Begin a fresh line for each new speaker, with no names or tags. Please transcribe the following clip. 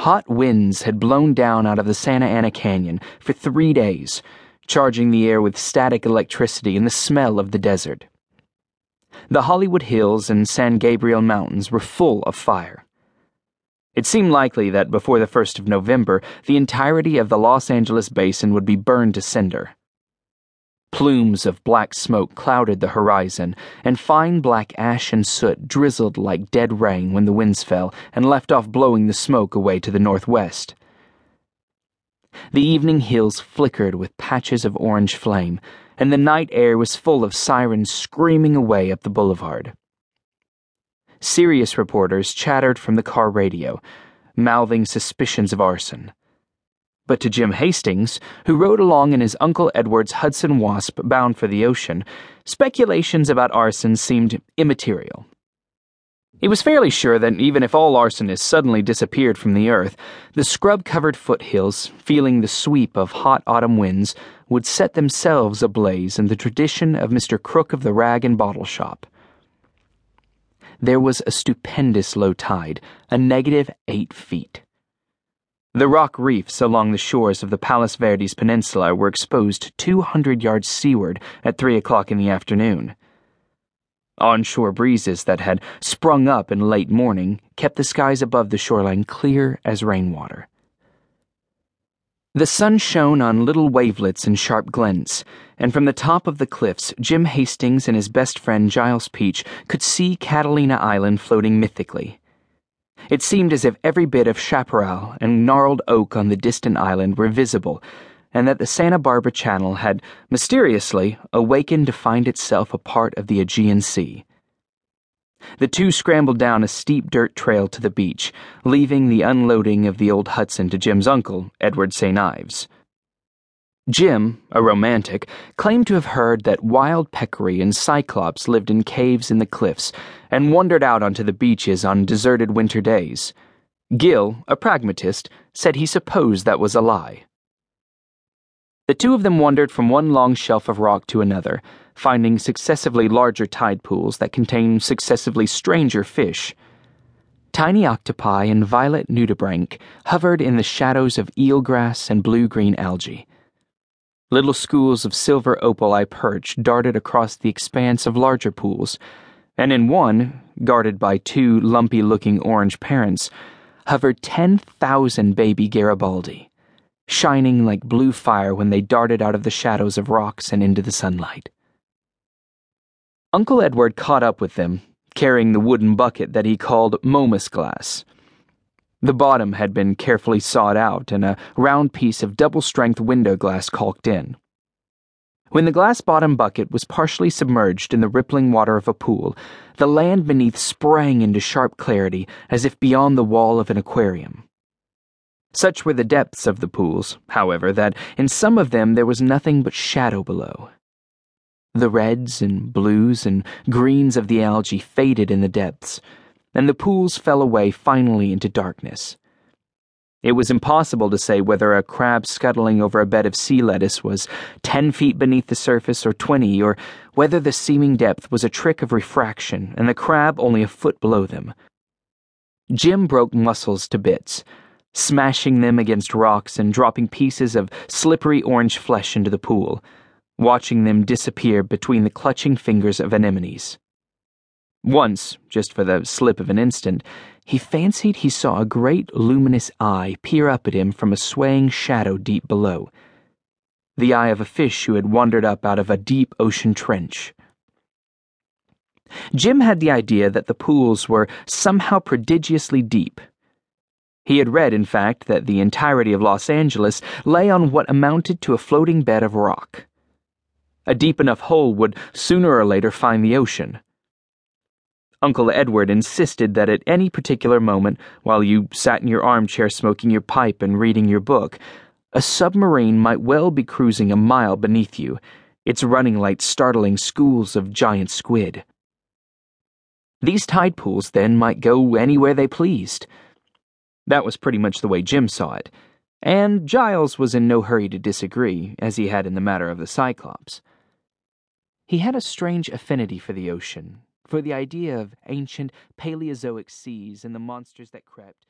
Hot winds had blown down out of the Santa Ana Canyon for three days, charging the air with static electricity and the smell of the desert. The Hollywood Hills and San Gabriel Mountains were full of fire. It seemed likely that before the 1st of November, the entirety of the Los Angeles basin would be burned to cinder. Plumes of black smoke clouded the horizon, and fine black ash and soot drizzled like dead rain when the winds fell and left off blowing the smoke away to the northwest. The evening hills flickered with patches of orange flame, and the night air was full of sirens screaming away up the boulevard. Serious reporters chattered from the car radio, mouthing suspicions of arson. But to Jim Hastings, who rode along in his Uncle Edward's Hudson Wasp bound for the ocean, speculations about arson seemed immaterial. He was fairly sure that even if all arsonists suddenly disappeared from the earth, the scrub covered foothills, feeling the sweep of hot autumn winds, would set themselves ablaze in the tradition of Mr. Crook of the rag and bottle shop. There was a stupendous low tide, a negative eight feet. The rock reefs along the shores of the Palos Verdes Peninsula were exposed 200 yards seaward at 3 o'clock in the afternoon. Onshore breezes that had sprung up in late morning kept the skies above the shoreline clear as rainwater. The sun shone on little wavelets and sharp glints, and from the top of the cliffs, Jim Hastings and his best friend Giles Peach could see Catalina Island floating mythically. It seemed as if every bit of chaparral and gnarled oak on the distant island were visible, and that the Santa Barbara Channel had mysteriously awakened to find itself a part of the Aegean Sea. The two scrambled down a steep dirt trail to the beach, leaving the unloading of the old Hudson to Jim's uncle, Edward St. Ives. Jim, a romantic, claimed to have heard that wild peccary and cyclops lived in caves in the cliffs and wandered out onto the beaches on deserted winter days. Gill, a pragmatist, said he supposed that was a lie. The two of them wandered from one long shelf of rock to another, finding successively larger tide pools that contained successively stranger fish. Tiny octopi and violet nudibranch hovered in the shadows of eelgrass and blue green algae. Little schools of silver opaleye perch darted across the expanse of larger pools, and in one, guarded by two lumpy looking orange parents, hovered 10,000 baby Garibaldi, shining like blue fire when they darted out of the shadows of rocks and into the sunlight. Uncle Edward caught up with them, carrying the wooden bucket that he called Momus glass. The bottom had been carefully sawed out and a round piece of double strength window glass caulked in. When the glass bottom bucket was partially submerged in the rippling water of a pool, the land beneath sprang into sharp clarity as if beyond the wall of an aquarium. Such were the depths of the pools, however, that in some of them there was nothing but shadow below. The reds and blues and greens of the algae faded in the depths and the pools fell away finally into darkness. It was impossible to say whether a crab scuttling over a bed of sea lettuce was 10 feet beneath the surface or 20, or whether the seeming depth was a trick of refraction and the crab only a foot below them. Jim broke mussels to bits, smashing them against rocks and dropping pieces of slippery orange flesh into the pool, watching them disappear between the clutching fingers of anemones. Once, just for the slip of an instant, he fancied he saw a great luminous eye peer up at him from a swaying shadow deep below. The eye of a fish who had wandered up out of a deep ocean trench. Jim had the idea that the pools were somehow prodigiously deep. He had read, in fact, that the entirety of Los Angeles lay on what amounted to a floating bed of rock. A deep enough hole would sooner or later find the ocean. Uncle Edward insisted that at any particular moment, while you sat in your armchair smoking your pipe and reading your book, a submarine might well be cruising a mile beneath you, its running lights startling schools of giant squid. These tide pools, then, might go anywhere they pleased. That was pretty much the way Jim saw it, and Giles was in no hurry to disagree, as he had in the matter of the Cyclops. He had a strange affinity for the ocean, for the idea of ancient Paleozoic seas and the monsters that crept.